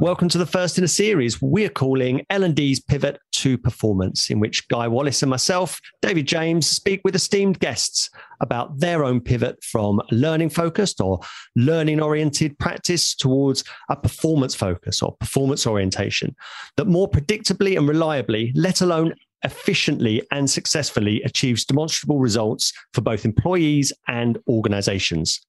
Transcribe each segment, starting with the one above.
Welcome to the first in a series we're calling L&D's Pivot to Performance, in which Guy Wallace and myself, David James, speak with esteemed guests about their own pivot from learning focused or learning oriented practice towards a performance focus or performance orientation that more predictably and reliably, let alone efficiently and successfully achieves demonstrable results for both employees and organizations.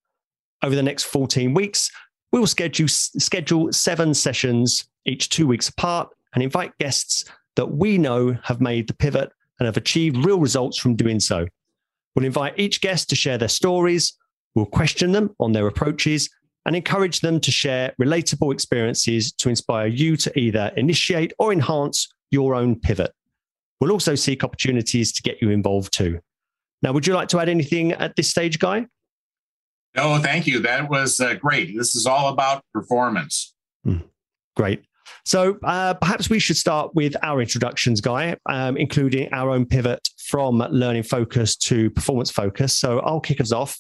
Over the next 14 weeks, we will schedule, schedule seven sessions, each two weeks apart, and invite guests that we know have made the pivot and have achieved real results from doing so. We'll invite each guest to share their stories, we'll question them on their approaches, and encourage them to share relatable experiences to inspire you to either initiate or enhance your own pivot. We'll also seek opportunities to get you involved too. Now, would you like to add anything at this stage, Guy? No, thank you. That was uh, great. This is all about performance. Mm, great. So uh, perhaps we should start with our introductions, Guy, um, including our own pivot from learning focus to performance focus. So I'll kick us off.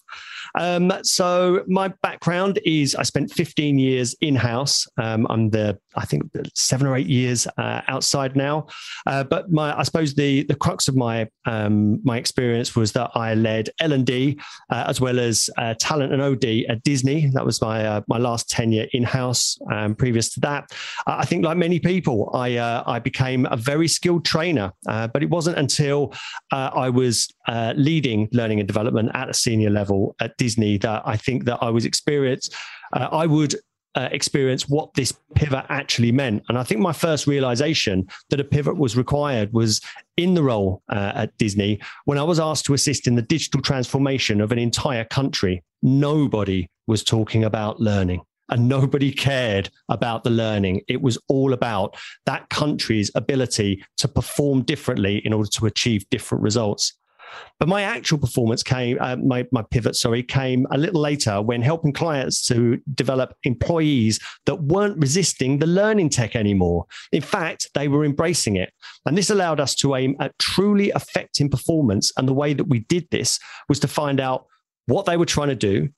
Um, so my background is I spent 15 years in house. Um, I'm the I think seven or eight years uh, outside now. Uh, but my I suppose the the crux of my um, my experience was that I led L and D uh, as well as uh, talent and OD at Disney. That was my uh, my last tenure in house. Um, previous to that, I think like many people, I uh, I became a very skilled trainer. but it wasn't until I was leading learning and development at a senior level at Disney that I think that I was experienced. Uh, I would uh, experience what this pivot actually meant. And I think my first realization that a pivot was required was in the role uh, at Disney when I was asked to assist in the digital transformation of an entire country. Nobody was talking about learning and nobody cared about the learning. It was all about that country's ability to perform differently in order to achieve different results. But my actual performance came, uh, my, my pivot, sorry, came a little later when helping clients to develop employees that weren't resisting the learning tech anymore. In fact, they were embracing it. And this allowed us to aim at truly affecting performance. And the way that we did this was to find out what they were trying to do,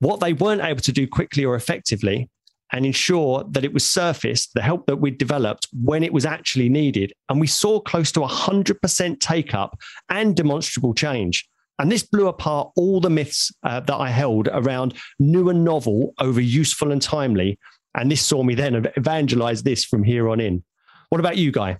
what they weren't able to do quickly or effectively, and ensure that it was surfaced, the help that we'd developed when it was actually needed. And we saw close to 100% take up and demonstrable change. And this blew apart all the myths uh, that I held around new and novel over useful and timely. And this saw me then evangelize this from here on in. What about you, Guy?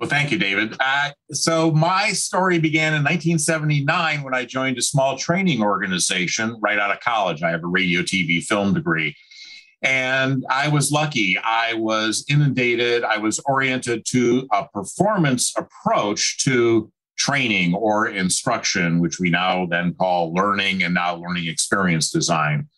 Well, thank you, David. Uh, so, my story began in 1979 when I joined a small training organization right out of college. I have a radio, TV, film degree. And I was lucky. I was inundated. I was oriented to a performance approach to training or instruction, which we now then call learning and now learning experience design.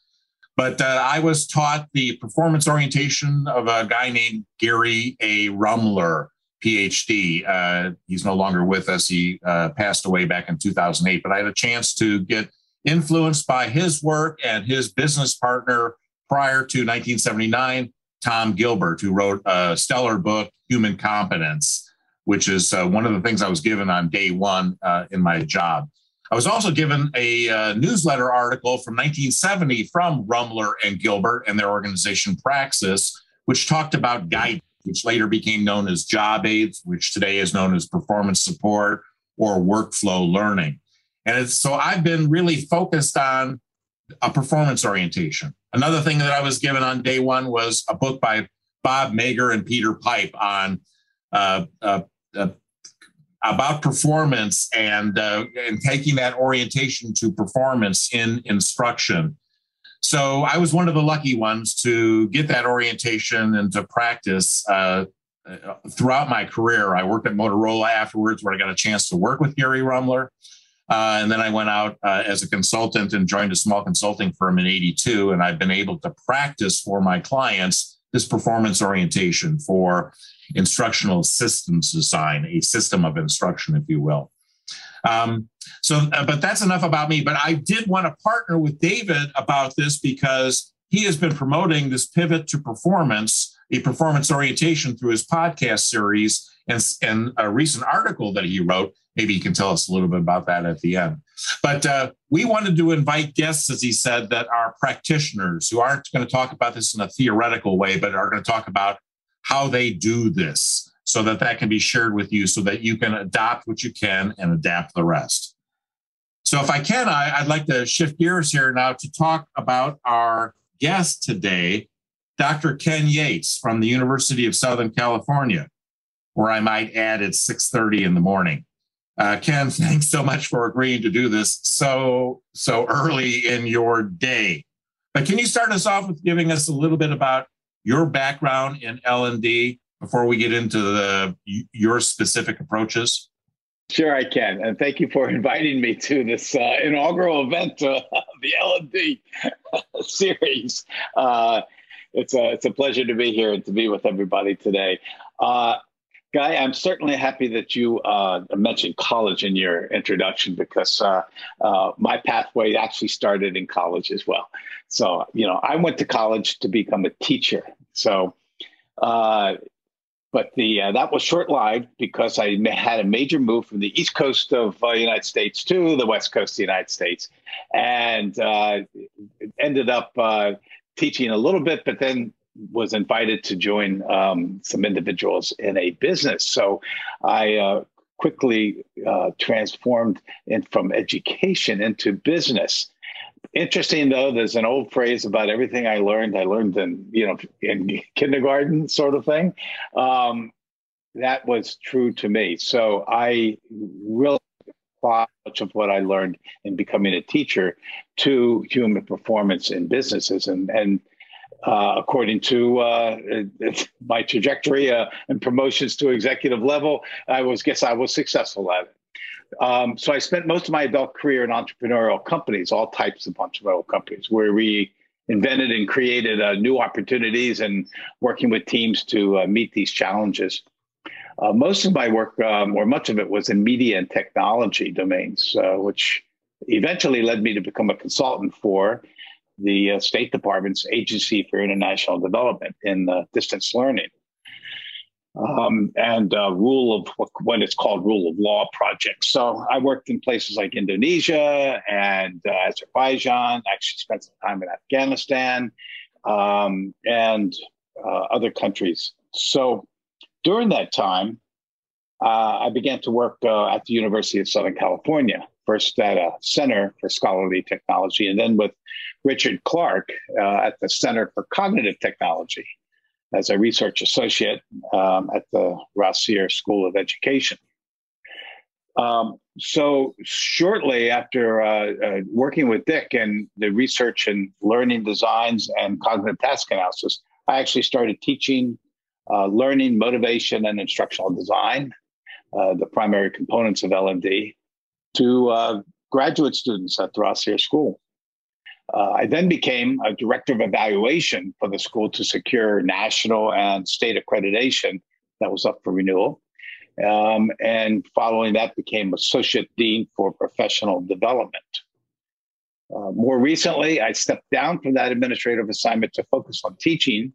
But uh, I was taught the performance orientation of a guy named Gary A. Rummler, PhD. Uh, he's no longer with us. He uh, passed away back in 2008. But I had a chance to get influenced by his work and his business partner, prior to 1979, Tom Gilbert, who wrote a stellar book, Human Competence, which is uh, one of the things I was given on day one uh, in my job. I was also given a uh, newsletter article from 1970 from Rummler and Gilbert and their organization Praxis, which talked about guidance, which later became known as job aids, which today is known as performance support or workflow learning. And so I've been really focused on a performance orientation. Another thing that I was given on day one was a book by Bob Mager and Peter Pipe on uh, uh, uh, about performance and uh, and taking that orientation to performance in instruction. So I was one of the lucky ones to get that orientation and to practice uh, uh, throughout my career. I worked at Motorola afterwards, where I got a chance to work with Gary Rummler. Uh, and then I went out uh, as a consultant and joined a small consulting firm in 82. And I've been able to practice for my clients this performance orientation for instructional systems design, a system of instruction, if you will. Um, so, uh, but that's enough about me. But I did want to partner with David about this because he has been promoting this pivot to performance, a performance orientation through his podcast series and, and a recent article that he wrote Maybe you can tell us a little bit about that at the end. But uh, we wanted to invite guests, as he said, that are practitioners who aren't going to talk about this in a theoretical way, but are going to talk about how they do this so that that can be shared with you so that you can adopt what you can and adapt the rest. So, if I can, I, would like to shift gears here now to talk about our guest today, Dr. Ken Yates from the University of Southern California, where I might add it's 6:30 in the morning. Uh, Ken, thanks so much for agreeing to do this so so early in your day. But can you start us off with giving us a little bit about your background in L and D before we get into the your specific approaches? Sure, I can, and thank you for inviting me to this uh, inaugural event of the L and D series. Uh, it's a it's a pleasure to be here and to be with everybody today. Uh, Guy, I'm certainly happy that you uh, mentioned college in your introduction because uh, uh, my pathway actually started in college as well. So, you know, I went to college to become a teacher. So, uh, but the uh, that was short lived because I had a major move from the east coast of the uh, United States to the west coast of the United States, and ended up teaching a little bit, but then was invited to join um, some individuals in a business. So I uh, quickly uh, transformed in, from education into business. Interesting though, there's an old phrase about everything I learned. I learned in you know in kindergarten, sort of thing. Um, that was true to me. So I really apply much of what I learned in becoming a teacher to human performance in businesses, and and uh, according to uh, my trajectory uh, and promotions to executive level, I was guess I was successful at it. Um, so I spent most of my adult career in entrepreneurial companies, all types of entrepreneurial companies, where we invented and created uh, new opportunities and working with teams to uh, meet these challenges. Most of my work, um, or much of it, was in media and technology domains, which eventually led me to become a consultant for the uh, State Department's Agency for International Development in uh, distance learning. Um, and uh, rule of what it's called rule of law projects. So I worked in places like Indonesia and uh, Azerbaijan. I actually spent some time in Afghanistan um, and uh, other countries. So during that time, uh, I began to work at the University of Southern California, first at a Center for Scholarly Technology, and then with Richard Clark uh, at the Center for Cognitive Technology as a research associate um, at the Rossier School of Education. Um, so shortly after uh, uh, working with Dick and the research and learning designs and cognitive task analysis, I actually started teaching uh, learning, motivation, and instructional design, uh, the primary components of L&D, to uh, graduate students at the Rossier School. Uh, I then became a director of evaluation for the school to secure national and state accreditation that was up for renewal. Um, and following that, became associate dean for professional development. Uh, more recently, I stepped down from that administrative assignment to focus on teaching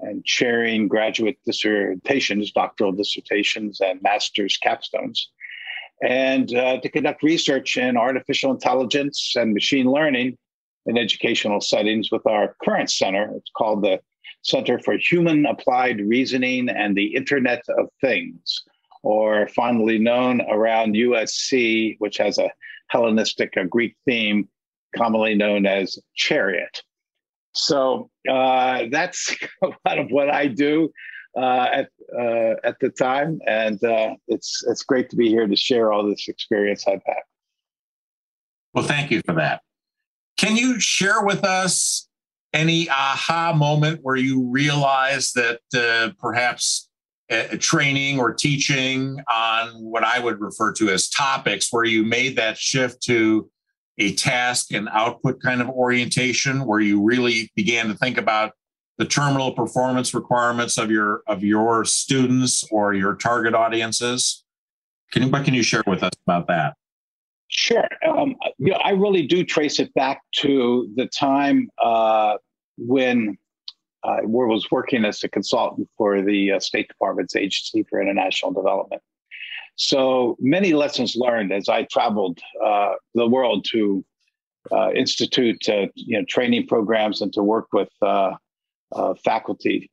and chairing graduate dissertations, doctoral dissertations, and master's capstones, and uh, to conduct research in artificial intelligence and machine learning in educational settings with our current center. It's called the Center for Human Applied Reasoning and the Internet of Things, or fondly known around USC, which has a Hellenistic, a Greek theme, commonly known as Chariot. So uh, that's a lot of what I do at uh, at the time, and uh, it's it's great to be here to share all this experience I've had. Well, thank you for that. Can you share with us any aha moment where you realize that uh, perhaps a training or teaching on what I would refer to as topics, where you made that shift to a task and output kind of orientation, where you really began to think about the terminal performance requirements of your of your students or your target audiences? Can you, what can you share with us about that? Sure. Um, you know, I really do trace it back to the time uh, when I was working as a consultant for the uh, State Department's Agency for International Development. So many lessons learned as I traveled uh, the world to uh, institute uh, you know training programs and to work with uh, uh, faculty.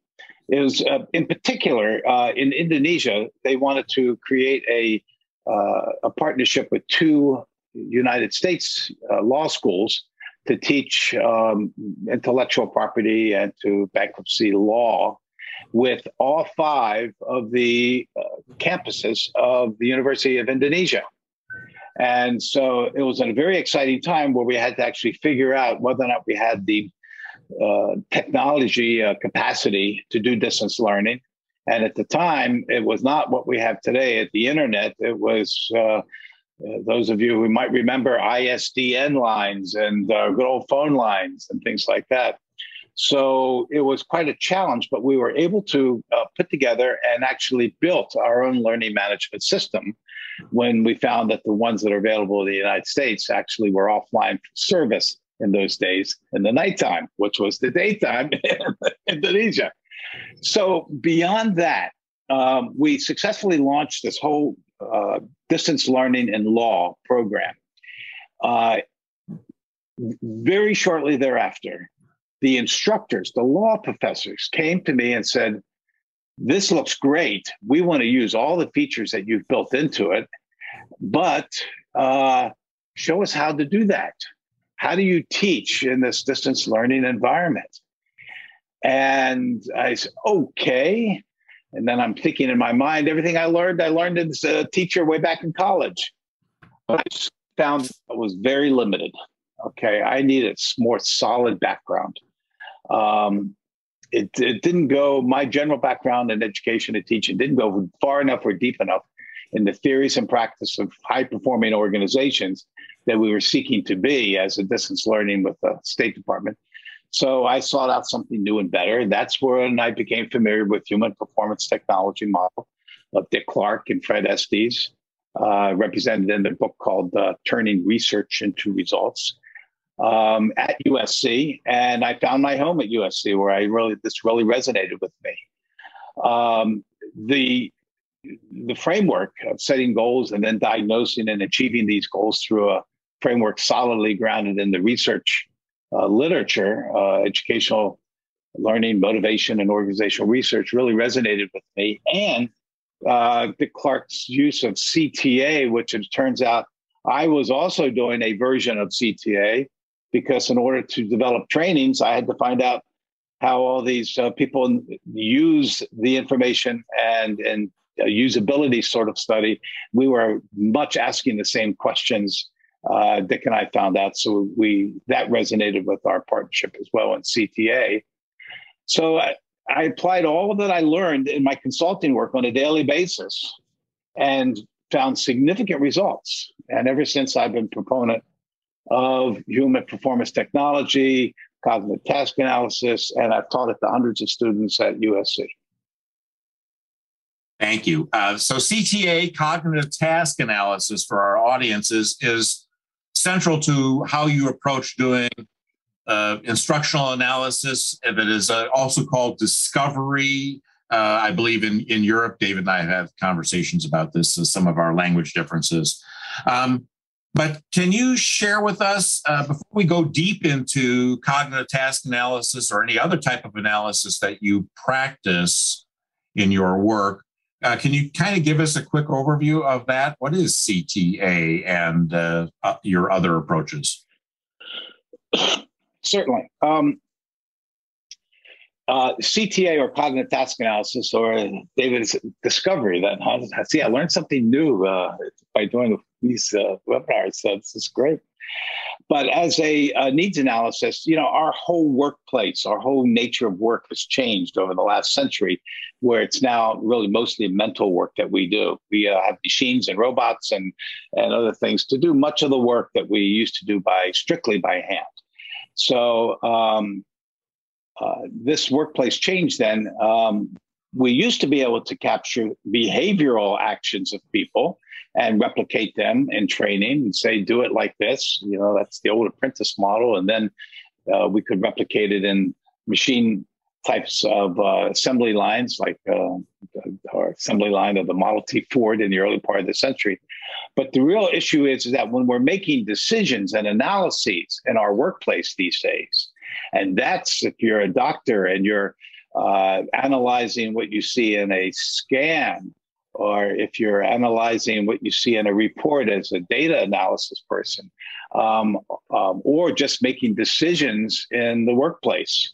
Is in particular in Indonesia, they wanted to create a a partnership with two United States law schools to teach um, intellectual property and to bankruptcy law with all five of the uh, campuses of the University of Indonesia. And so it was a very exciting time where we had to actually figure out whether or not we had the uh, technology uh, capacity to do distance learning. And at the time, it was not what we have today at the internet. It was uh, uh those of you who might remember ISDN lines and uh, good old phone lines and things like that. So it was quite a challenge, but we were able to put together and actually built our own learning management system when we found that the ones that are available in the United States actually were offline service in those days in the nighttime, which was the daytime in Indonesia. So beyond that, um, we successfully launched this whole uh, distance learning and law program. Uh, very shortly thereafter, the instructors, the law professors came to me and said, This looks great. We want to use all the features that you've built into it, but uh, show us how to do that. How do you teach in this distance learning environment? And I said, Okay. And then I'm thinking in my mind, everything I learned, I learned as a teacher way back in college. But I found it was very limited. Okay, I needed more solid background. Um, it, it didn't go, my general background in education and teaching didn't go far enough or deep enough in the theories and practice of high performing organizations that we were seeking to be as a distance learning with the State Department. So I sought out something new and better. That's when I became familiar with human performance technology model of Dick Clark and Fred Estes, uh, represented in the book called uh, Turning Research into Results um, at USC, and I found my home at USC, where I really this really resonated with me. Um, the the framework of setting goals and then diagnosing and achieving these goals through a framework solidly grounded in the research uh, literature, uh, educational learning, motivation, and organizational research really resonated with me. And uh, Dick Clark's use of CTA, which it turns out I was also doing a version of CTA because in order to develop trainings, I had to find out how all these uh, people use the information and and usability sort of study. We were much asking the same questions. Uh, Dick and I found out, so we that resonated with our partnership as well in CTA. So I, I applied all that I learned in my consulting work on a daily basis, and found significant results. And ever since I've been proponent of human performance technology, cognitive task analysis, and I've taught it to hundreds of students at USC. Thank you. Uh, so, CTA, cognitive task analysis for our audiences, is central to how you approach doing uh, instructional analysis. It is uh, also called discovery. Uh, I believe in, in Europe, David and I have conversations about this, uh, some of our language differences. Um, but can you share with us, uh, before we go deep into cognitive task analysis or any other type of analysis that you practice in your work, uh, can you kind of give us a quick overview of that? What is CTA and uh, uh, your other approaches? Certainly. Um, uh, CTA or cognitive task analysis, or David's discovery. That huh? see, I learned something new uh, by doing these uh, webinars. So this is great. But as a, a, needs analysis, you know, our whole workplace, our whole nature of work has changed over the last century, where it's now really mostly mental work that we do. We uh, have machines and robots and and other things to do much of the work that we used to do by strictly by hand. So um, uh, this workplace change then um, we used to be able to capture behavioral actions of people and replicate them in training and say do it like this you know that's the old apprentice model and then uh, we could replicate it in machine types of uh, assembly lines, like uh, our assembly line of the Model T Ford in the early part of the century. But the real issue is, is that when we're making decisions and analyses in our workplace these days, and that's if you're a doctor and you're uh, analyzing what you see in a scan, or if you're analyzing what you see in a report as a data analysis person, um, um, or just making decisions in the workplace,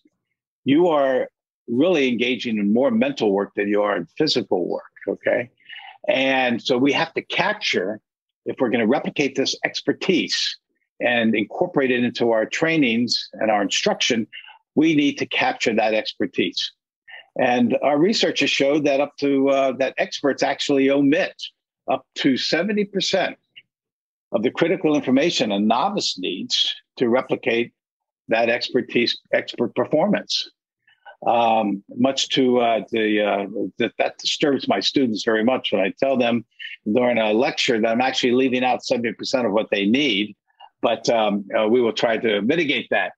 you are really engaging in more mental work than you are in physical work. Okay. And so we have to capture, if we're going to replicate this expertise and incorporate it into our trainings and our instruction, we need to capture that expertise. And our research has showed that up to uh, that experts actually omit up to 70% of the critical information a novice needs to replicate that expertise, expert performance. Um, much to uh, the uh, that, that disturbs my students very much when I tell them during a lecture that I'm actually leaving out 70% of what they need, but um, uh, we will try to mitigate that.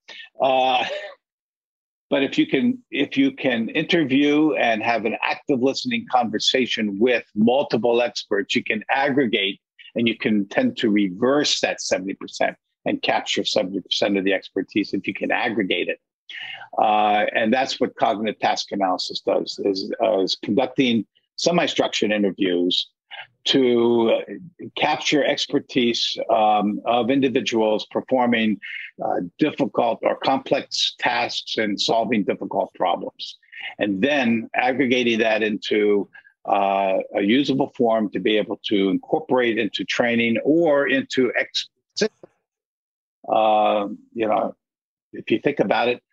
But if you can if you can interview and have an active listening conversation with multiple experts, you can aggregate and you can tend to reverse that 70% and capture 70% of the expertise if you can aggregate it. Uh, and that's what cognitive task analysis does is, uh, is conducting semi-structured interviews to capture expertise um, of individuals performing uh, difficult or complex tasks and solving difficult problems. And then aggregating that into uh, a usable form to be able to incorporate into training or into ex- uh, you know if you think about it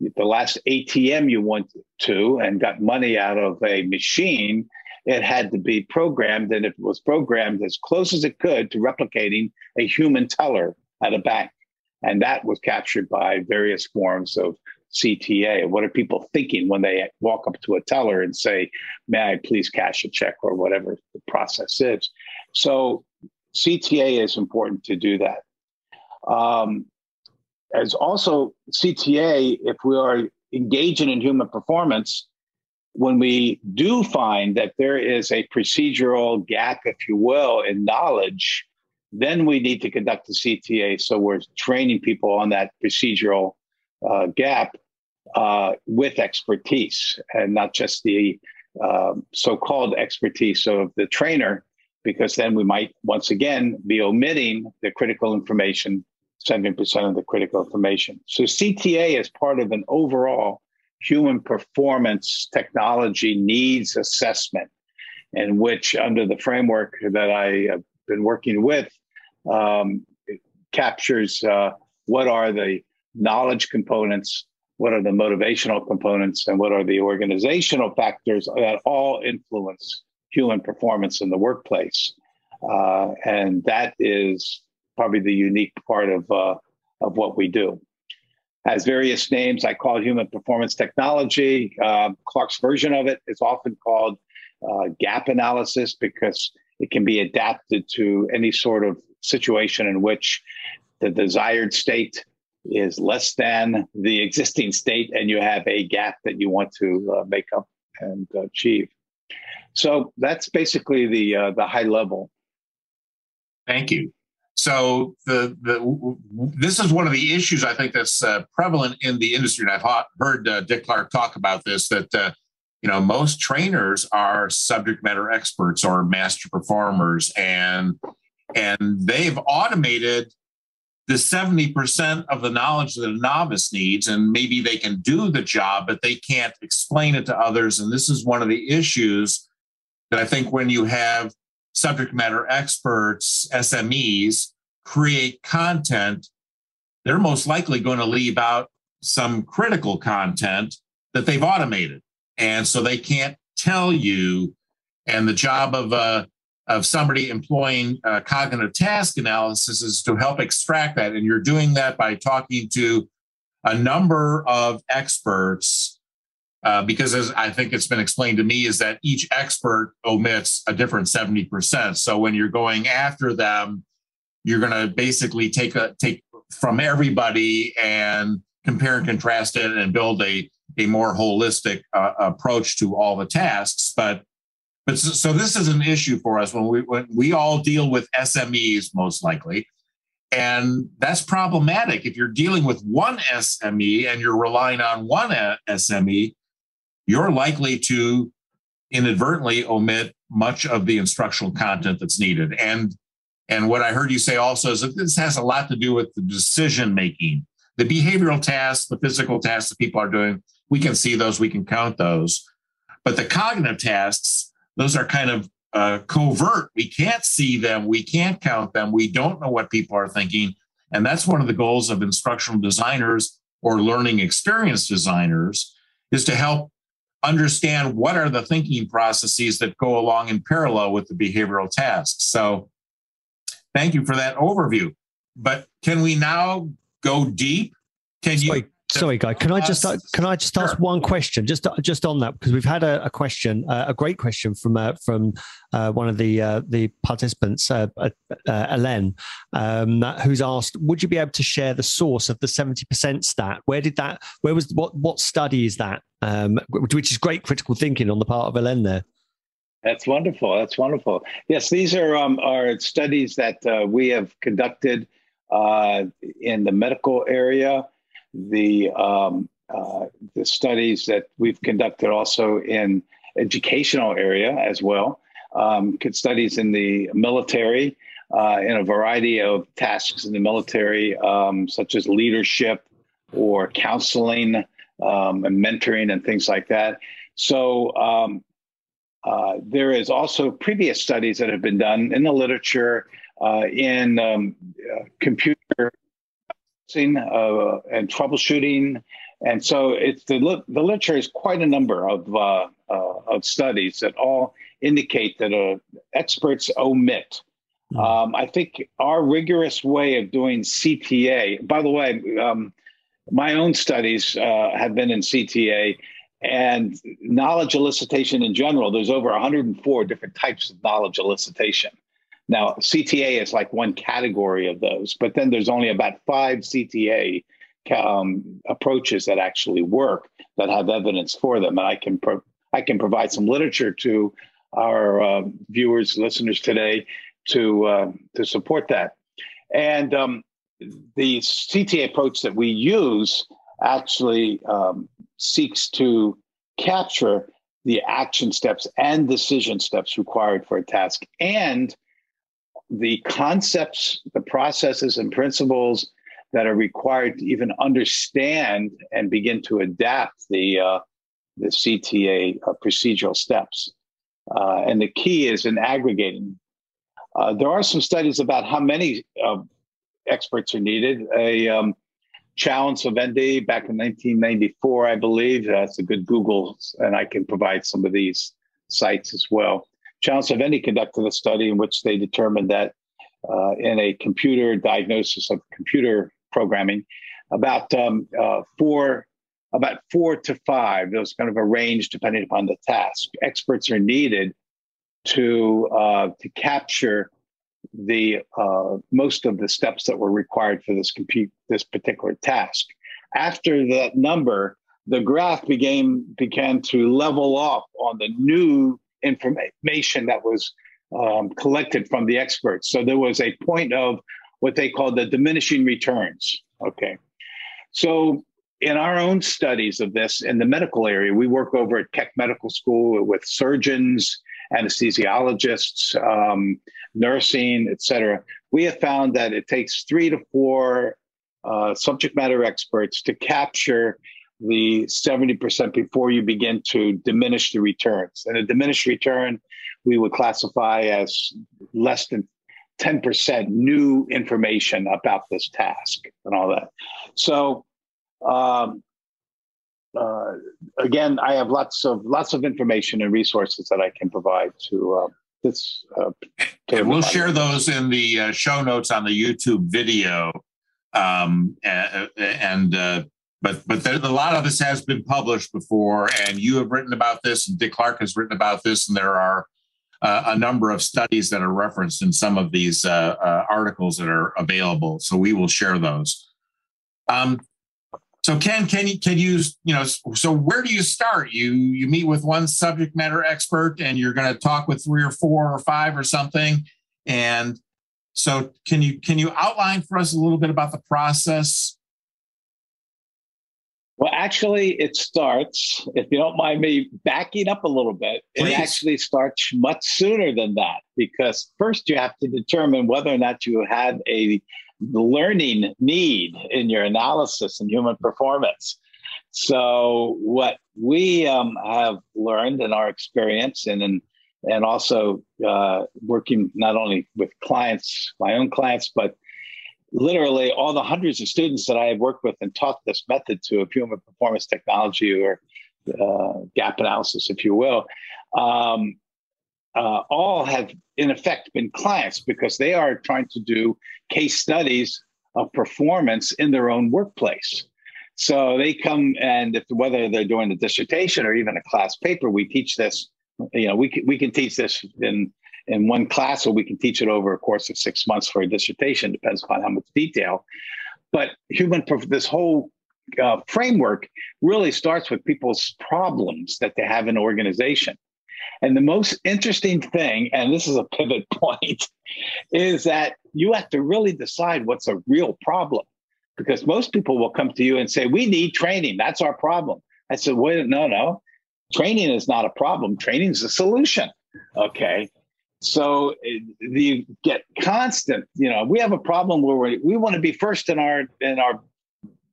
the last atm you went to and got money out of a machine it had to be programmed and it was programmed as close as it could to replicating a human teller at a bank and that was captured by various forms of CTA? What are people thinking when they walk up to a teller and say, May I please cash a check or whatever the process is? So, CTA is important to do that. Um, as also CTA, if we are engaging in human performance, when we do find that there is a procedural gap, if you will, in knowledge, then we need to conduct the CTA. So we're training people on that procedural uh, gap uh, with expertise and not just the um, so-called expertise of the trainer, because then we might once again be omitting the critical information, 70% of the critical information. So CTA is part of an overall human performance technology needs assessment in which under the framework that I have been working with um, captures uh, what are the knowledge components what are the motivational components and what are the organizational factors that all influence human performance in the workplace uh, and that is probably the unique part of uh, of what we do has various names i call human performance technology uh, clark's version of it is often called uh, gap analysis because it can be adapted to any sort of situation in which the desired state is less than the existing state and you have a gap that you want to uh, make up and achieve. So that's basically the uh, the high level. Thank you. So the the this is one of the issues I think that's uh, prevalent in the industry, and I've heard uh, Dick Clark talk about this. That uh, you know most trainers are subject matter experts or master performers, and and they've automated the 70% of the knowledge that a novice needs, and maybe they can do the job, but they can't explain it to others. And this is one of the issues that I think when you have subject matter experts, SMEs, create content, they're most likely going to leave out some critical content that they've automated. And so they can't tell you. And the job of a of somebody employing uh, cognitive task analysis is to help extract that. And you're doing that by talking to a number of experts, uh, because as I think it's been explained to me, is that each expert omits a different 70%. So when you're going after them, you're going to basically take a take from everybody and compare and contrast it and build a a more holistic uh, approach to all the tasks. But but so, so, this is an issue for us when we when we all deal with SMEs most likely, and that's problematic. If you're dealing with one SME and you're relying on one SME, you're likely to inadvertently omit much of the instructional content that's needed. And and what I heard you say also is that this has a lot to do with the decision making, the behavioral tasks, the physical tasks that people are doing. We can see those, we can count those. But the cognitive tasks, those are kind of uh, covert. We can't see them, we can't count them, we don't know what people are thinking. And that's one of the goals of instructional designers or learning experience designers is to help understand what are the thinking processes that go along in parallel with the behavioral tasks. So thank you for that overview. But can we now go deep? Can you Sorry, Guy. Can I just uh, can I just ask one question, just just on that, because we've had a, a question, uh, a great question from uh, from uh, one of the uh, the participants, uh, Ellen, um, who's asked, would you be able to share the source of the seventy percent stat? Where did that? Where was what? What study is that? Um, which is great critical thinking on the part of Ellen there. That's wonderful. That's wonderful. Yes, these are um, are studies that we have conducted in the medical area the um, uh, the studies that we've conducted also in educational area as well. Um, studies in the military, uh, in a variety of tasks in the military, um, such as leadership or counseling um, and mentoring and things like that. So um, uh, there is also previous studies that have been done in the literature uh, in um, uh, computer and troubleshooting. And so it's the, the literature is quite a number of, uh, uh, of studies that all indicate that uh, experts omit. Mm-hmm. Um, I think our rigorous way of doing CTA, by the way, um, my own studies uh, have been in CTA and knowledge elicitation in general. There's over 104 different types of knowledge elicitation. Now, CTA is like one category of those, but then there's only about five CTA um, approaches that actually work that have evidence for them. And I can pro- I can provide some literature to our uh, viewers, listeners today to uh, to support that. And um, the CTA approach that we use actually um, seeks to capture the action steps and decision steps required for a task and the concepts, the processes, and principles that are required to even understand and begin to adapt the uh, the CTA uh, procedural steps. Uh, and the key is in aggregating. Uh, there are some studies about how many experts are needed. A um, Chao and Salvendy back in 1994, I believe. That's a good Google, and I can provide some of these sites as well. Chao and Salvendy conducted a study in which they determined that uh, in a computer diagnosis of computer programming, about um, uh, four about four to five. There's kind of a range depending upon the task. Experts are needed to uh, to capture the uh, most of the steps that were required for this compute this particular task. After that number, the graph began began to level off on the new information that was um, collected from the experts. So there was a point of what they call the diminishing returns. Okay. So in our own studies of this in the medical area, we work over at Keck Medical School with surgeons, anesthesiologists, um, nursing, et cetera. We have found that it takes three to four uh, subject matter experts to capture the 70% before you begin to diminish the returns. And a diminished return, we would classify as less than 10% new information about this task and all that. So, um, uh, again, I have lots of lots of information and resources that I can provide to uh, this. Uh, to and we'll share those in the uh, show notes on the YouTube video. Um, and uh, but but there, a lot of this has been published before, and you have written about this, and Dick Clark has written about this, and there are uh, a number of studies that are referenced in some of these uh, uh, articles that are available. So we will share those. Um, So Ken, can you can you you know so where do you start? You you meet with one subject matter expert and you're going to talk with three or four or five or something. And so can you can you outline for us a little bit about the process? Well, actually, it starts, if you don't mind me backing up a little bit, Please. it actually starts much sooner than that because first you have to determine whether or not you had a learning need in your analysis and human performance. So, what we um, have learned in our experience and in, and also uh, working not only with clients, my own clients, but literally all the hundreds of students that I have worked with and taught this method to of human performance technology or uh, gap analysis, if you will, um, uh, all have in effect been clients because they are trying to do case studies of performance in their own workplace. So they come and if whether they're doing a dissertation or even a class paper, we teach this. You know, we can, we can teach this in in one class, or we can teach it over a course of six months for a dissertation. Depends upon how much detail. But human this whole uh, framework really starts with people's problems that they have in organization. And the most interesting thing, and this is a pivot point, is that you have to really decide what's a real problem. Because most people will come to you and say, We need training. That's our problem. I said, Wait, no, no. Training is not a problem. Training is a solution. Okay. So eh, you get constant, you know, we have a problem where we, we want to be first in our in our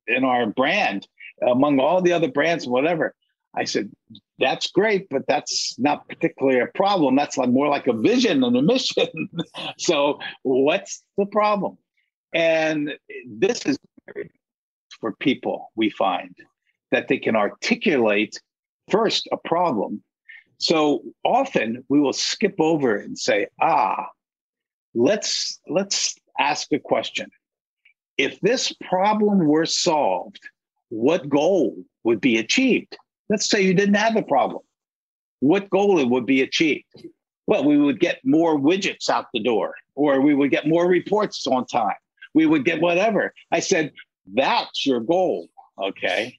in our brand among all the other brands and whatever. I said, that's great, but that's not particularly a problem. That's like more like a vision and a mission. so what's the problem? And this is for people we find that they can articulate first a problem. So often we will skip over and say, ah, let's let's ask a question. If this problem were solved, what goal would be achieved? Let's say you didn't have a problem. What goal would be achieved? Well, we would get more widgets out the door, or we would get more reports on time. We would get whatever. I said, that's your goal. Okay.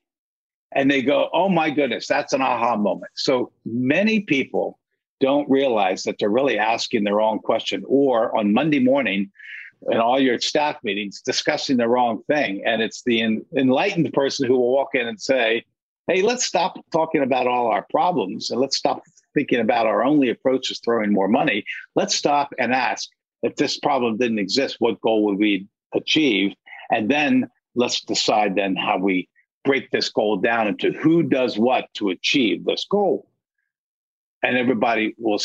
And they go, oh my goodness, that's an aha moment. So many people don't realize that they're really asking the wrong question, or on Monday morning, in all your staff meetings, discussing the wrong thing. And it's the enlightened person who will walk in and say, hey, let's stop talking about all our problems and let's stop thinking about our only approach is throwing more money. Let's stop and ask if this problem didn't exist, what goal would we achieve? And then let's decide then how we break this goal down into who does what to achieve this goal. And everybody will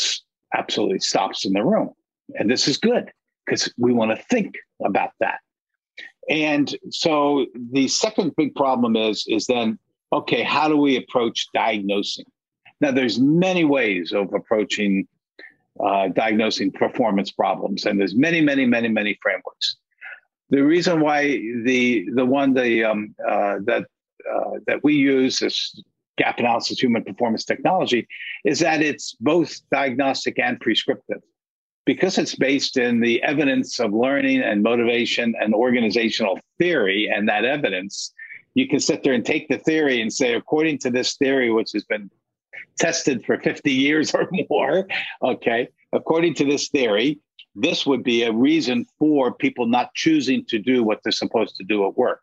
absolutely stops in the room. And this is good because we want to think about that. And so the second big problem is is then okay, how do we approach diagnosing? Now, there's many ways of approaching uh, diagnosing performance problems, and there's many, many, many, many frameworks. The reason why the the one the um, uh, that uh, that we use is gap analysis human performance technology is that it's both diagnostic and prescriptive because it's based in the evidence of learning and motivation and organizational theory and that evidence you can sit there and take the theory and say, according to this theory, which has been tested for 50 years or more, okay, according to this theory, this would be a reason for people not choosing to do what they're supposed to do at work.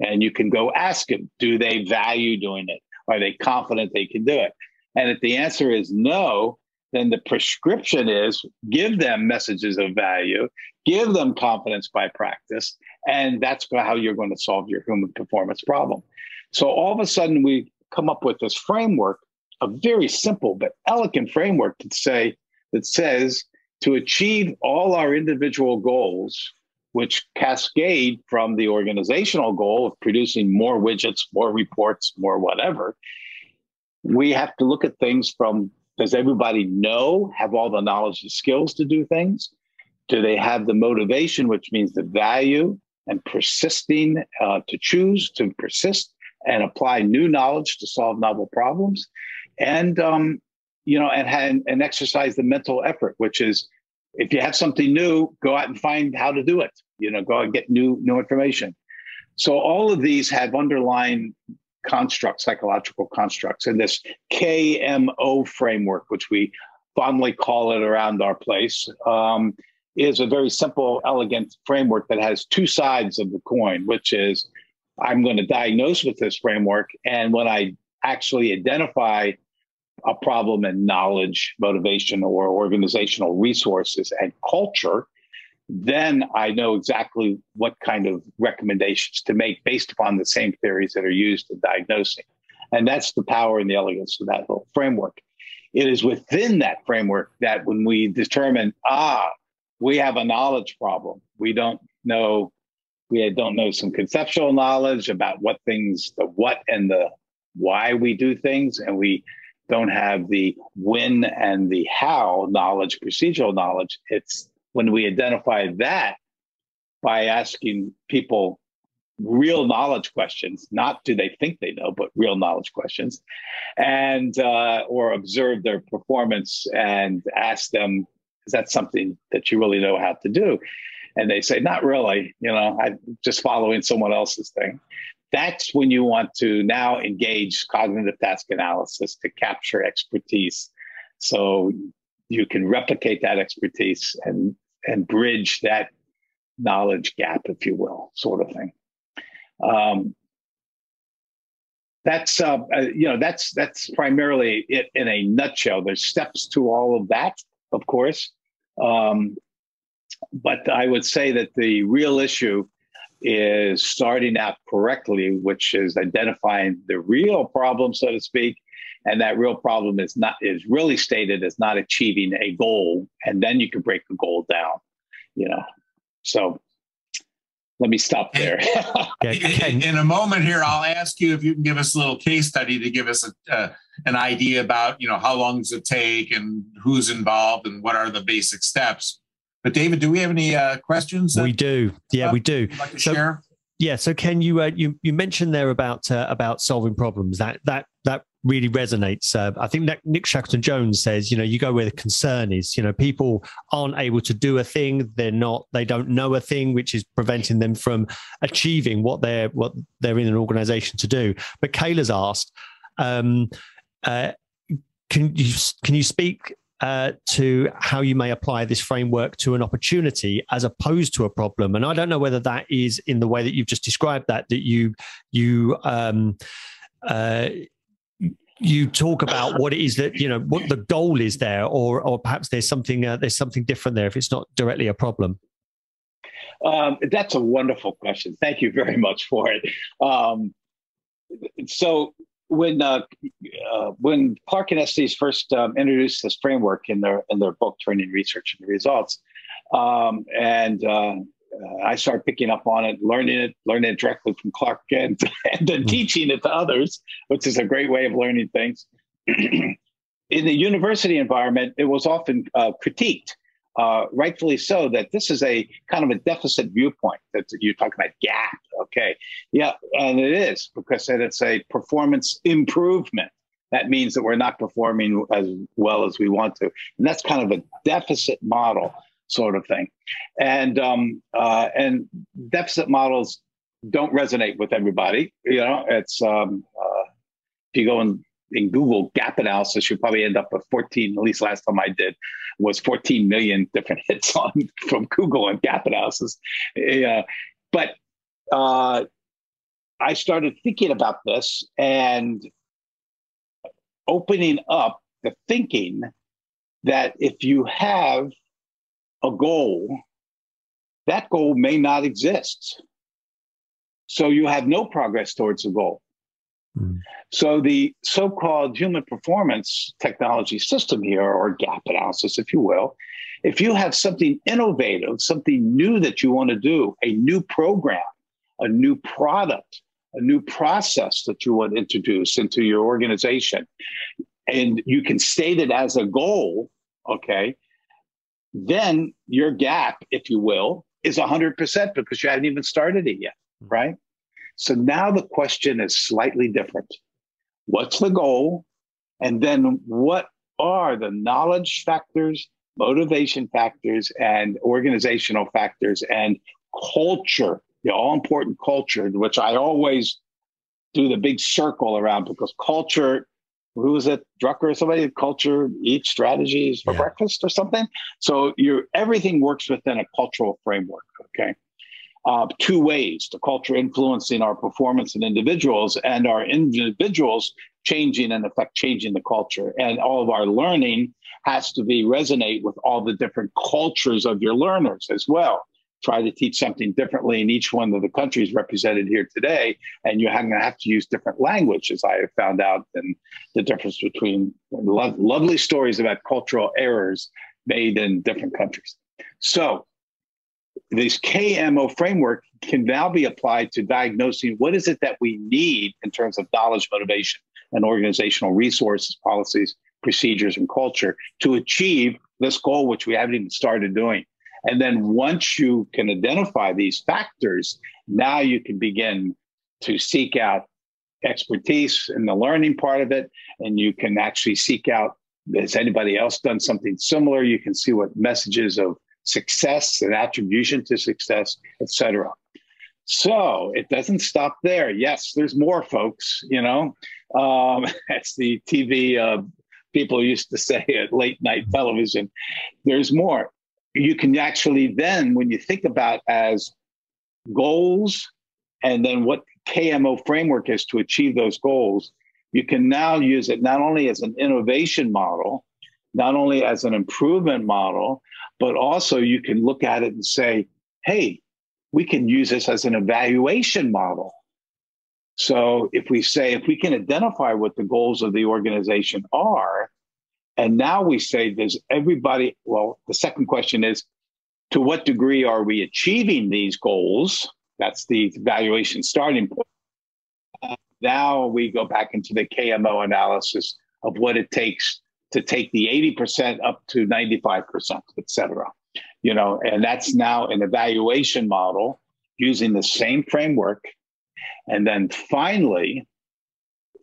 And you can go ask them, do they value doing it? Are they confident they can do it? And if the answer is no, then the prescription is give them messages of value, give them confidence by practice, and that's how you're going to solve your human performance problem. So all of a sudden, we come up with this framework, a very simple but elegant framework to say that says to achieve all our individual goals, which cascade from the organizational goal of producing more widgets, more reports, more whatever, we have to look at things from does everybody know, have all the knowledge and skills to do things? Do they have the motivation, which means the value and persisting uh, to choose to persist and apply new knowledge to solve novel problems? And, um, you know, and, and exercise the mental effort, which is if you have something new, go out and find how to do it. You know, go and get new new information. So all of these have underlying constructs, psychological constructs, and this KMO framework, which we fondly call it around our place, um, is a very simple, elegant framework that has two sides of the coin, which is I'm going to diagnose with this framework. And when I actually identify a problem in knowledge, motivation, or organizational resources and culture, then I know exactly what kind of recommendations to make based upon the same theories that are used in diagnosing. And that's the power and the elegance of that whole framework. It is within that framework that when we determine, ah, we have a knowledge problem, we don't know, we don't know some conceptual knowledge about what things, the what and the why we do things, and we don't have the when and the how knowledge, procedural knowledge. It's when we identify that by asking people real knowledge questions not do they think they know but real knowledge questions and uh, or observe their performance and ask them is that something that you really know how to do and they say not really you know i'm just following someone else's thing that's when you want to now engage cognitive task analysis to capture expertise so you can replicate that expertise and and bridge that knowledge gap, if you will, sort of thing. Um, that's uh, uh, you know that's that's primarily it in a nutshell. There's steps to all of that, of course, um, but I would say that the real issue is starting out correctly, which is identifying the real problem, so to speak, and that real problem is not is really stated as not achieving a goal and then you can break the goal down you know. So let me stop there. In, in, a moment here i'll ask you if you can give us a little case study to give us a, uh, an idea about you know how long does it take and who's involved and what are the basic steps but david do we have any uh, questions we do yeah uh, we do like so, share? yeah so can you uh, you you mentioned there about uh, about solving problems that that that really resonates. Uh, I think Nick Shackleton Jones says, you know, you go where the concern is. You know, people aren't able to do a thing; they're not, they don't know a thing, which is preventing them from achieving what they're what they're in an organization to do. But Kayla's asked, um, uh, can you can you speak uh, to how you may apply this framework to an opportunity as opposed to a problem. And I don't know whether that is in the way that you've just described that that you you um, uh, you talk about what it is that you know what the goal is there, or or perhaps there's something uh, there's something different there if it's not directly a problem. Um, that's a wonderful question. Thank you very much for it. Um, so when uh, uh, when Clark and Estes first um, introduced this framework in their in their book Turning Research into Results, um, and uh, uh, I started picking up on it, learning it, learning it directly from Clark, and, and then mm-hmm. teaching it to others, which is a great way of learning things. in the university environment, it was often uh, critiqued, uh, rightfully so, that this is a kind of a deficit viewpoint. That you're talking about gap, okay? Yeah, and it is because it's a performance improvement. That means that we're not performing as well as we want to, and that's kind of a deficit model sort of thing. And um, uh, and deficit models don't resonate with everybody. You know, it's um, uh, if you go in, in Google gap analysis, you probably end up with 14. At least last time I did was 14 million different hits on from Google on gap analysis. Yeah, but uh, I started thinking about this and opening up the thinking that if you have a goal, that goal may not exist. So you have no progress towards the goal. Mm. So the so-called human performance technology system here, or gap analysis, if you will, if you have something innovative, something new that you want to do, a new program, a new product, a new process that you want to introduce into your organization, and you can state it as a goal, okay, then your gap, if you will, is 100% because you haven't even started it yet, hmm. right? So now the question is slightly different. What's the goal? And then what are the knowledge factors, motivation factors, and organizational factors and culture the all important culture, which I always do the big circle around because culture, who was it, Drucker or somebody? Culture eats strategies for yeah. breakfast or something. So you everything works within a cultural framework. Okay. Uh, two ways the culture influencing our performance in individuals and our individuals changing and effect changing the culture and all of our learning has to be resonate with all the different cultures of your learners as well try to teach something differently in each one of the countries represented here today. And you're going to have to use different language, as I have found out, and the difference between lo- lovely stories about cultural errors made in different countries. So, this KMO framework can now be applied to diagnosing what is it that we need in terms of knowledge, motivation, and organizational resources, policies, procedures, and culture to achieve this goal, which we haven't even started doing and then once you can identify these factors, now you can begin to seek out expertise in the learning part of it. And you can actually seek out has anybody else done something similar? You can see what messages of success and attribution to success, etc. So it doesn't stop there. Yes, there's more, folks. You know, um, as the TV uh, people used to say at late night television, there's more you can actually then, when you think about as goals and then what KMO framework is to achieve those goals, you can now use it not only as an innovation model, not only as an improvement model, but also you can look at it and say, hey, we can use this as an evaluation model. So if we say, if we can identify what the goals of the organization are, and now we say, does everybody, well, the second question is, to what degree are we achieving these goals? That's the evaluation starting point. Uh, now we go back into the KMO analysis of what it takes to take the 80% up to 95%, et cetera. You know, and that's now an evaluation model using the same framework. And then finally,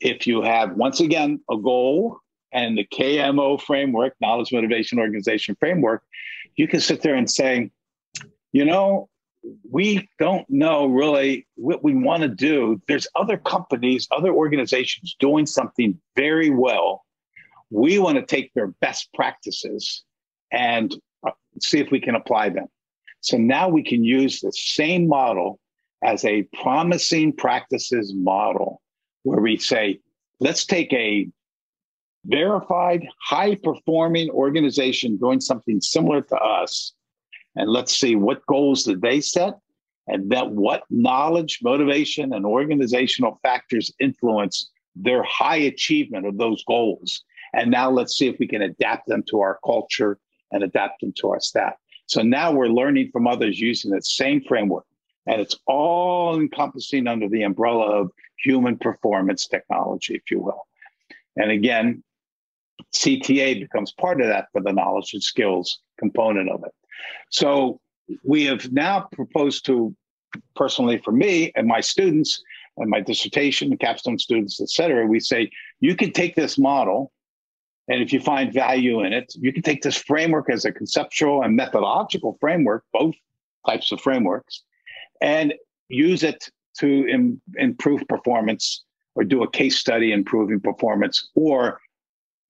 if you have once again a goal and the KMO framework, knowledge motivation organization framework, you can sit there and say, you know, we don't know really what we want to do. There's other companies, other organizations doing something very well. We want to take their best practices and uh, see if we can apply them. So now we can use the same model as a promising practices model where we say, let's take a verified, high performing organization doing something similar to us. And let's see what goals did they set and that what knowledge, motivation, and organizational factors influence their high achievement of those goals. And now let's see if we can adapt them to our culture and adapt them to our staff. So now we're learning from others using that same framework. And it's all encompassing under the umbrella of human performance technology, if you will. And again, CTA becomes part of that for the knowledge and skills component of it. So we have now proposed to, personally for me and my students and my dissertation, capstone students, et cetera, we say, you can take this model and if you find value in it, you can take this framework as a conceptual and methodological framework, both types of frameworks, and use it to Im- improve performance or do a case study improving performance or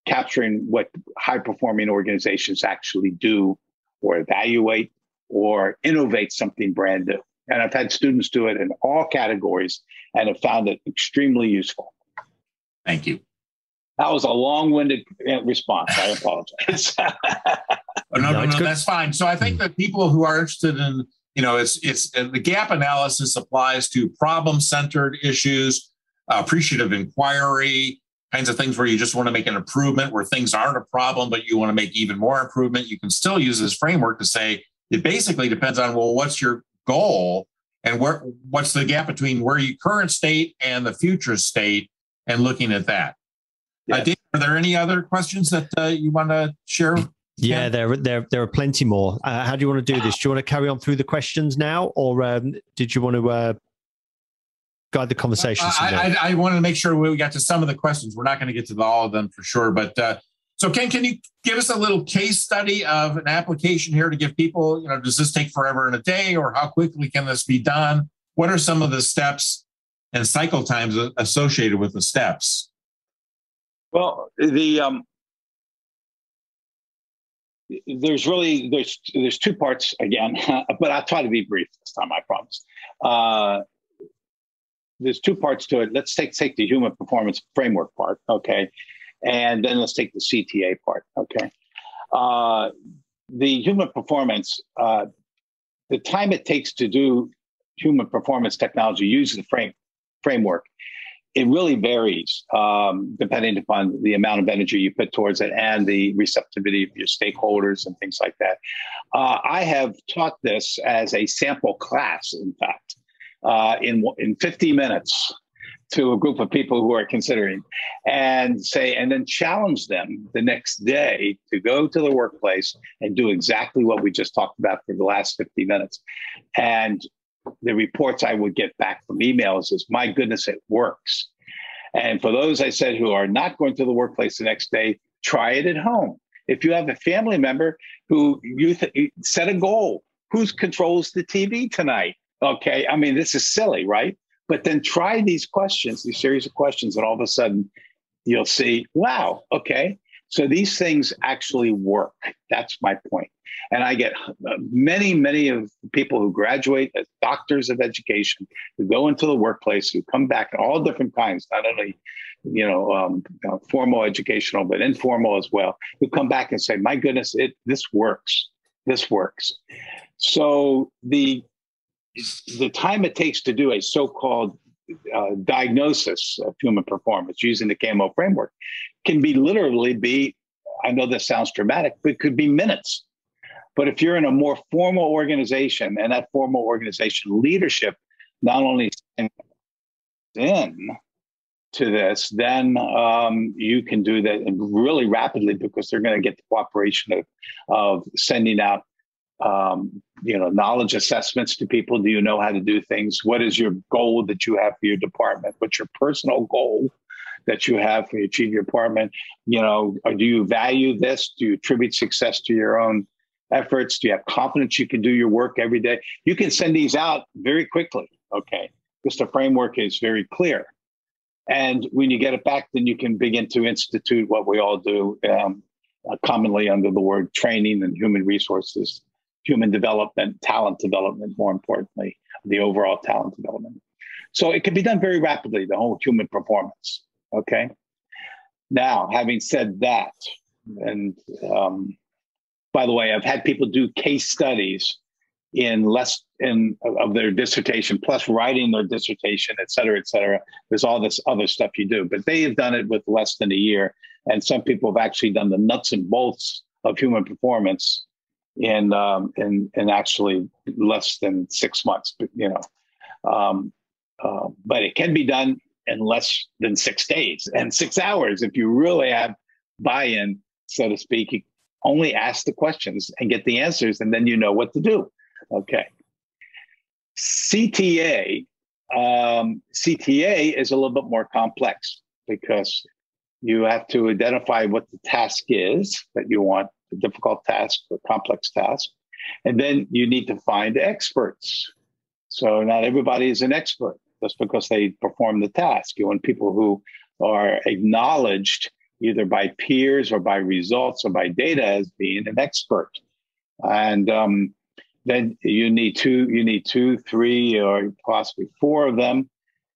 capturing what high performing organizations actually do or evaluate or innovate something brand new. And I've had students do it in all categories and have found it extremely useful. Thank you. That was a long winded response. I apologize. oh, no, no, no, no that's fine. So I think that people who are interested in, you know, it's, it's uh, the gap analysis applies to problem centered issues, uh, appreciative inquiry, kinds of things where you just want to make an improvement where things aren't a problem, but you want to make even more improvement, you can still use this framework to say it basically depends on well, what's your goal and where what's the gap between where you current state and the future state, and looking at that. Uh, Dave, are there any other questions that uh, you want to share? Yeah, there, there, there are plenty more. Uh, how do you want to do this? Do you want to carry on through the questions now, or um, did you want to uh, guide the conversation. I, I, I, wanted to make sure we got to some of the questions. We're not going to get to all of them for sure, but uh, so Ken, can you give us a little case study of an application here to give people, you know, does this take forever in a day, or how quickly can this be done? what are some of the steps and cycle times associated with the steps? Well, the um, there's really there's there's two parts again, but I'll try to be brief this time. I promise. Uh, there's two parts to it. Let's take take the human performance framework part, okay, and then let's take the CTA part, okay. Uh, the human performance, uh, the time it takes to do human performance technology, use the frame framework, it really varies um, depending upon the amount of energy you put towards it and the receptivity of your stakeholders and things like that. Uh, I have taught this as a sample class, in fact, uh, in in 50 minutes to a group of people who are considering and say and then challenge them the next day to go to the workplace and do exactly what we just talked about for the last 50 minutes and the reports i would get back from emails is my goodness it works. And for those i said who are not going to the workplace the next day try it at home. If you have a family member who you th- set a goal who controls the tv tonight? Okay i mean this is silly right? But then try these questions, these series of questions, and all of a sudden you'll see, wow, okay. So these things actually work. That's my point. And I get many, many of people who graduate as doctors of education, who go into the workplace, who come back in all different kinds, not only you know, um, uh, formal educational, but informal as well, who come back and say, "My goodness, it this works. This works." So the the time it takes to do a so-called uh, diagnosis of human performance using the KMO framework can be literally be. I know this sounds dramatic, but it could be minutes. But if you're in a more formal organization and that formal organization leadership not only in to this, then um, you can do that really rapidly because they're going to get the cooperation of, of sending out um, you know knowledge assessments to people. Do you know how to do things? What is your goal that you have for your department? What's your personal goal that you have for your department? You know or do you value this? Do you attribute success to your own efforts? Do you have confidence you can do your work every day? You can send these out very quickly okay? Because the framework is very clear. And when you get it back then you can begin to institute what we all do um, uh, commonly under the word training and human resources human development, talent development, more importantly, the overall talent development. So it can be done very rapidly, the whole human performance. Okay. Now, having said that, and um, by the way, I've had people do case studies in less in of their dissertation, plus writing their dissertation, et cetera, et cetera. There's all this other stuff you do, but they have done it with less than a year. And some people have actually done the nuts and bolts of human performance in um, in in actually less than six months. You know, um, uh, but it can be done in less than six days and six hours if you really have buy-in, so to speak. You only ask the questions and get the answers, and then you know what to do. Okay. CTA um, CTA is a little bit more complex because you have to identify what the task is that you want a difficult task, or complex task. And then you need to find experts. So not everybody is an expert just because they perform the task. You want people who are acknowledged either by peers or by results or by data as being an expert. And um, then you need two, you need two, three, or possibly four of them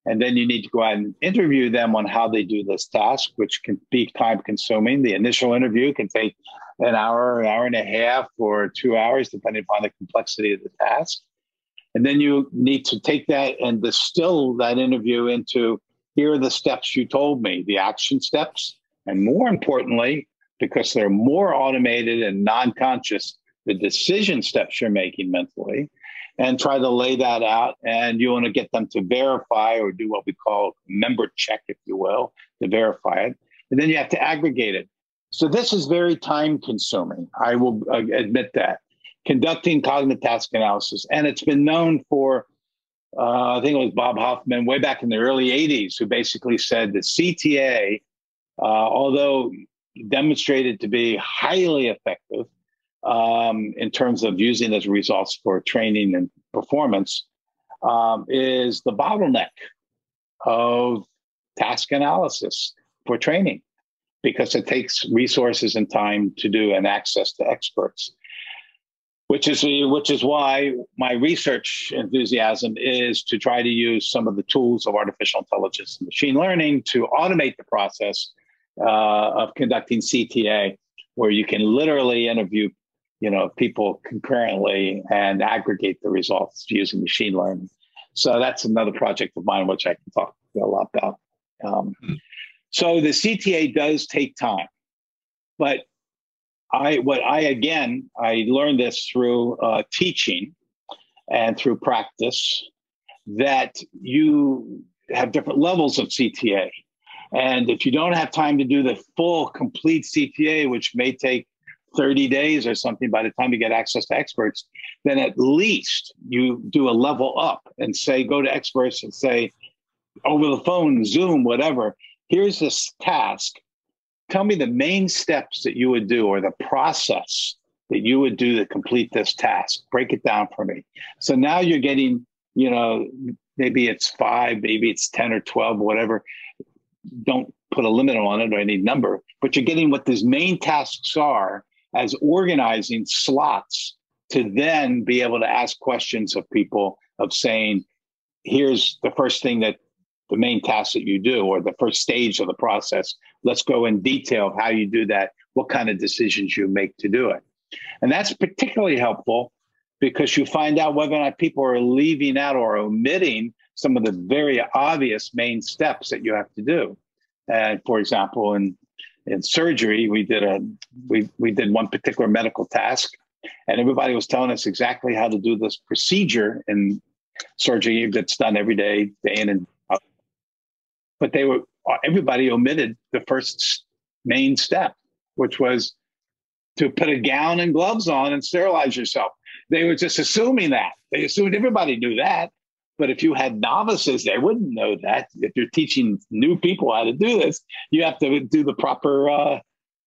and then you need to go out and interview them on how they do this task, which can be time consuming. The initial interview can take an hour, an hour and a half, or two hours, depending upon the complexity of the task. And then you need to take that and distill that interview into here are the steps you told me, the action steps. And more importantly, because they're more automated and non conscious, the decision steps you're making mentally and try to lay that out. And you want to get them to verify or do what we call member check, if you will, to verify it. And then you have to aggregate it. So this is very time consuming. I will uh, admit that. Conducting cognitive task analysis. And it's been known for, uh, I think it was Bob Hoffman way back in the early 80s, who basically said that CTA, uh, although demonstrated to be highly effective, um, in terms of using those results for training and performance, um, is the bottleneck of task analysis for training because it takes resources and time to do and access to experts which is which is why my research enthusiasm is to try to use some of the tools of artificial intelligence and machine learning to automate the process uh, of conducting CTA, where you can literally interview, you know, people concurrently and aggregate the results using machine learning. So that's another project of mine, which I can talk a lot about. Um, mm-hmm. So the CTA does take time, but I what I again I learned this through uh, teaching and through practice that you have different levels of CTA, and if you don't have time to do the full complete CTA, which may take 30 days or something by the time you get access to experts, then at least you do a level up and say, go to experts and say, over the phone, Zoom, whatever, here's this task tell me the main steps that you would do or the process that you would do to complete this task. Break it down for me. So now you're getting, you know, maybe it's five, maybe it's 10 or 12, whatever. Don't put a limit on it or any number, but you're getting what these main tasks are as organizing slots to then be able to ask questions of people of saying, here's the first thing that the main task that you do or the first stage of the process. Let's go in detail of how you do that, what kind of decisions you make to do it. And that's particularly helpful because you find out whether or not people are leaving out or omitting some of the very obvious main steps that you have to do. And for example, in in surgery, we did a we we did one particular medical task, and everybody was telling us exactly how to do this procedure in surgery that's done every day, day in and out. but they were everybody omitted the first main step, which was to put a gown and gloves on and sterilize yourself. They were just assuming that. They assumed everybody knew that. But if you had novices, they wouldn't know that. If you're teaching new people how to do this, you have to do the proper uh,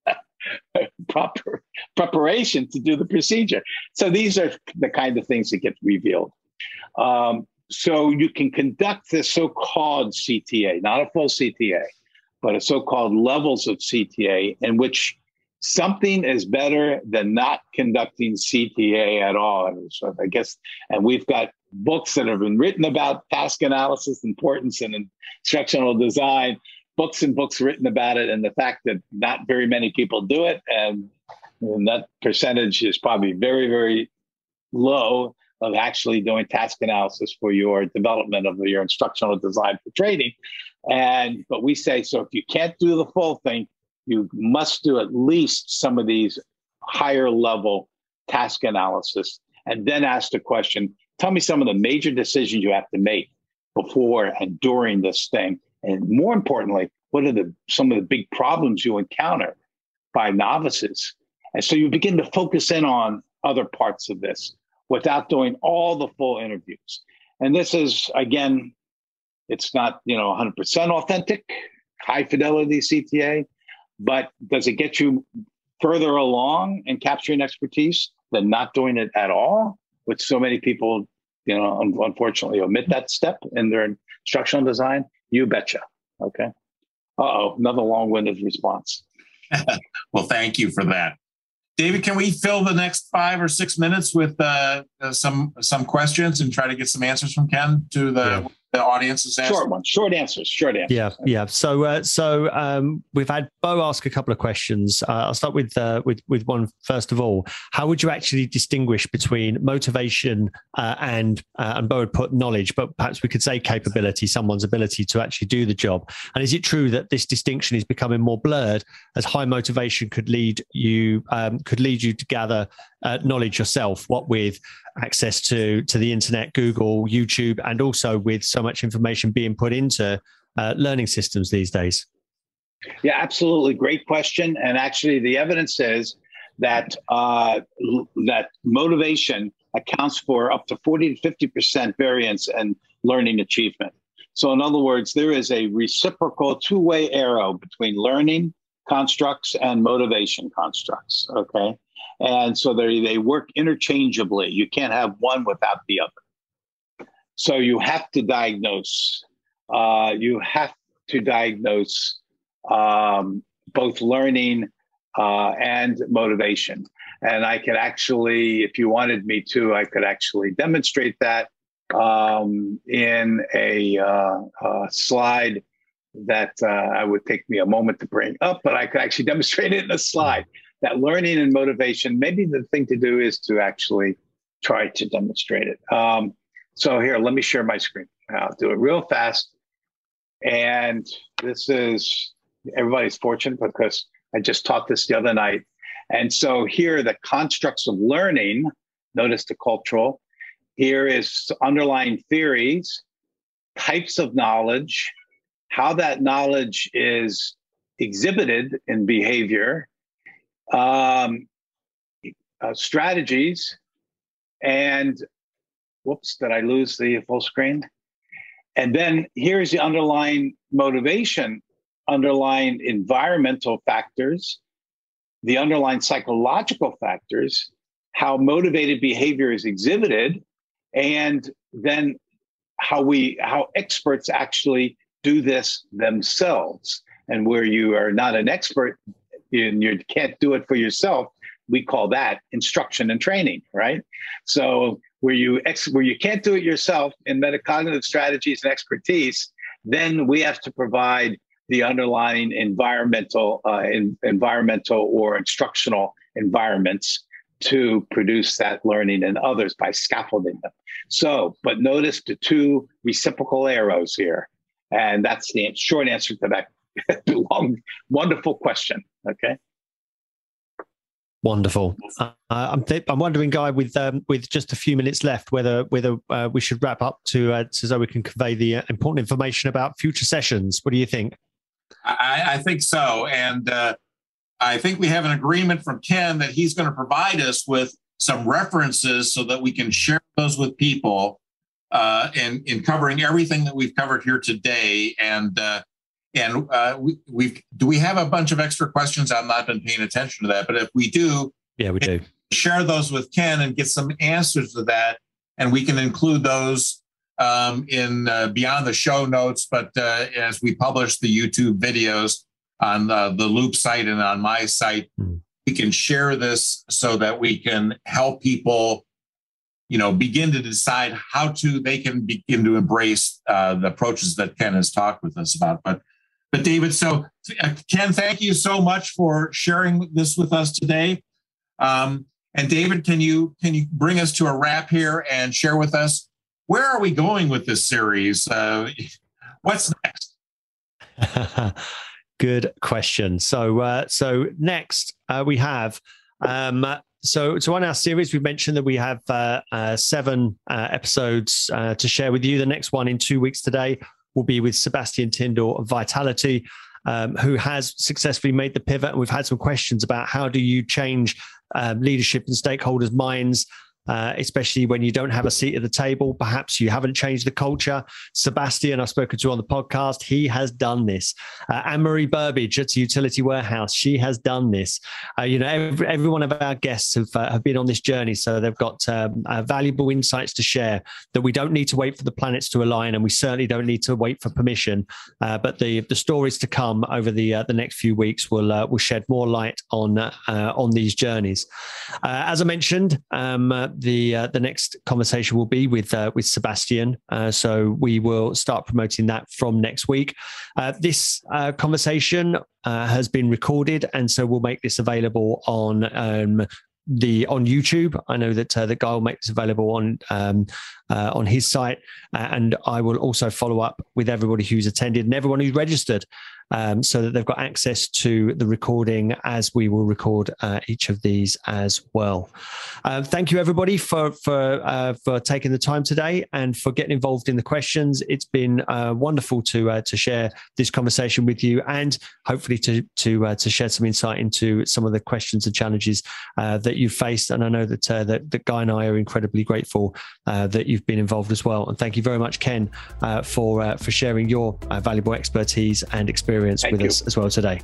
proper preparation to do the procedure. So these are the kind of things that get revealed. Um, so you can conduct this so-called CTA, not a full CTA, but a so-called levels of CTA in which something is better than not conducting CTA at all. So I guess, and we've got books that have been written about task analysis importance and instructional design, books and books written about it, and the fact that not very many people do it, and, and that percentage is probably very, very low of actually doing task analysis for your development of your instructional design for training. And but we say so if you can't do the full thing, you must do at least some of these higher level task analysis and then ask the question tell me some of the major decisions you have to make before and during this thing and more importantly what are the some of the big problems you encounter by novices and so you begin to focus in on other parts of this without doing all the full interviews. And this is, again, it's not, you know, 100% authentic, high fidelity CTA, but does it get you further along in capturing expertise than not doing it at all? Which so many people, you know, unfortunately omit that step in their instructional design. You betcha. Okay. Uh oh, another long winded response. well, thank you for that. David, can we fill the next five or six minutes with uh, uh, some some questions and try to get some answers from Ken to the yeah the audience is? Short one, short answers, short answers. Yeah, yeah. So, uh, so um, we've had Bo ask a couple of questions. Uh, I'll start with uh, with with one first of all. How would you actually distinguish between motivation uh, and uh, and Bo would put knowledge, but perhaps we could say capability, someone's ability to actually do the job? And is it true that this distinction is becoming more blurred as high motivation could lead you um, could lead you to gather uh, knowledge yourself? What with access to to the internet, Google, YouTube, and also with so much information being put into uh, learning systems these days? Yeah, absolutely. Great question. And actually, the evidence says that uh, that motivation accounts for up to 40 to 50 percent variance in learning achievement. So, in other words, there is a reciprocal two way arrow between learning constructs and motivation constructs. Okay. And so they, they work interchangeably. You can't have one without the other. So you have to diagnose. Uh, you have to diagnose um, both learning uh, and motivation. And I could actually, if you wanted me to, I could actually demonstrate that um, in a, uh, slide that uh, I would take me a moment to bring up, but I could actually demonstrate it in a slide. That learning and motivation, maybe the thing to do is to actually try to demonstrate it. Um, so here, let me share my screen. I'll do it real fast. And this is everybody's fortune because I just taught this the other night. And so here, the constructs of learning, notice the cultural. Here is underlying theories, types of knowledge, how that knowledge is exhibited in behavior, um, uh, strategies, and whoops, did I lose the full screen? And then here's the underlying motivation, underlying environmental factors, the underlying psychological factors, how motivated behavior is exhibited, and then how we how experts actually do this themselves. And where you are not an expert and you can't do it for yourself, we call that instruction and training, right? So where you ex- where you can't do it yourself in metacognitive strategies and expertise, then we have to provide the underlying environmental uh, in, environmental or instructional environments to produce that learning in others by scaffolding them. So, but notice the two reciprocal arrows here. And that's the short answer to that long, wonderful question. Okay. Wonderful. Uh, I'm th- I'm wondering, Guy, with um, with just a few minutes left, whether whether uh, we should wrap up to uh, so we can convey the uh, important information about future sessions. What do you think? I, I think so, and uh, I think we have an agreement from Ken that he's going to provide us with some references so that we can share those with people uh, in in covering everything that we've covered here today. And and uh, we we do we have a bunch of extra questions? I've not been paying attention to that, but if we do, yeah, we do share those with Ken and get some answers to that, and we can include those um, in uh, beyond the show notes. But uh, as we publish the YouTube videos on the, the Looop site and on my site, mm. we can share this so that we can help people you know begin to decide how to they can begin to embrace uh, the approaches that ken has talked with us about but but David, so uh, Ken, thank you so much for sharing this with us today. Um, and David, can you can you bring us to a wrap here and share with us where are we going with this series? Uh, what's next? Good question. So uh, so next uh, we have. Um, so, so on our series, we mentioned that we have uh, uh, seven uh, episodes uh, to share with you. The next one in two weeks today will be with Sebastian Tindall of Vitality, um, who has successfully made the pivot. And we've had some questions about how do you change um, leadership and stakeholders' minds uh, especially when you don't have a seat at the table. Perhaps you haven't changed the culture. Sebastian, I've spoken to on the podcast, he has done this. Uh, Anne Marie Burbidge at Utility Warehouse, she has done this. Uh, you know, every, every, one of our guests have, uh, have been on this journey. So they've got um, uh, valuable insights to share that we don't need to wait for the planets to align and we certainly don't need to wait for permission. Uh, but the, the stories to come over the, the next few weeks will, will shed more light on, on these journeys. as I mentioned, um, the uh, the next conversation will be with uh, with Sebastian. Uh, so we will start promoting that from next week. Uh, this uh, conversation uh, has been recorded, and so we'll make this available on. Um, the on YouTube, I know that uh, the guy will make this available on um, on his site, and I will also follow up with everybody who's attended and everyone who's registered um, so that they've got access to the recording as we will record uh, each of these as well. Uh, thank you everybody for for uh, for taking the time today and for getting involved in the questions. It's been uh, wonderful to uh, to share this conversation with you and hopefully to to uh, to share some insight into some of the questions and challenges that you've faced. And I know that that, that Guy and I are incredibly grateful that you've been involved as well. And thank you very much, Ken, for for sharing your valuable expertise and experience experience Thank with you. us as well today.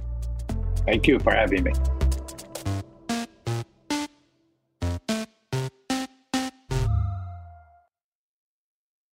Thank you for having me.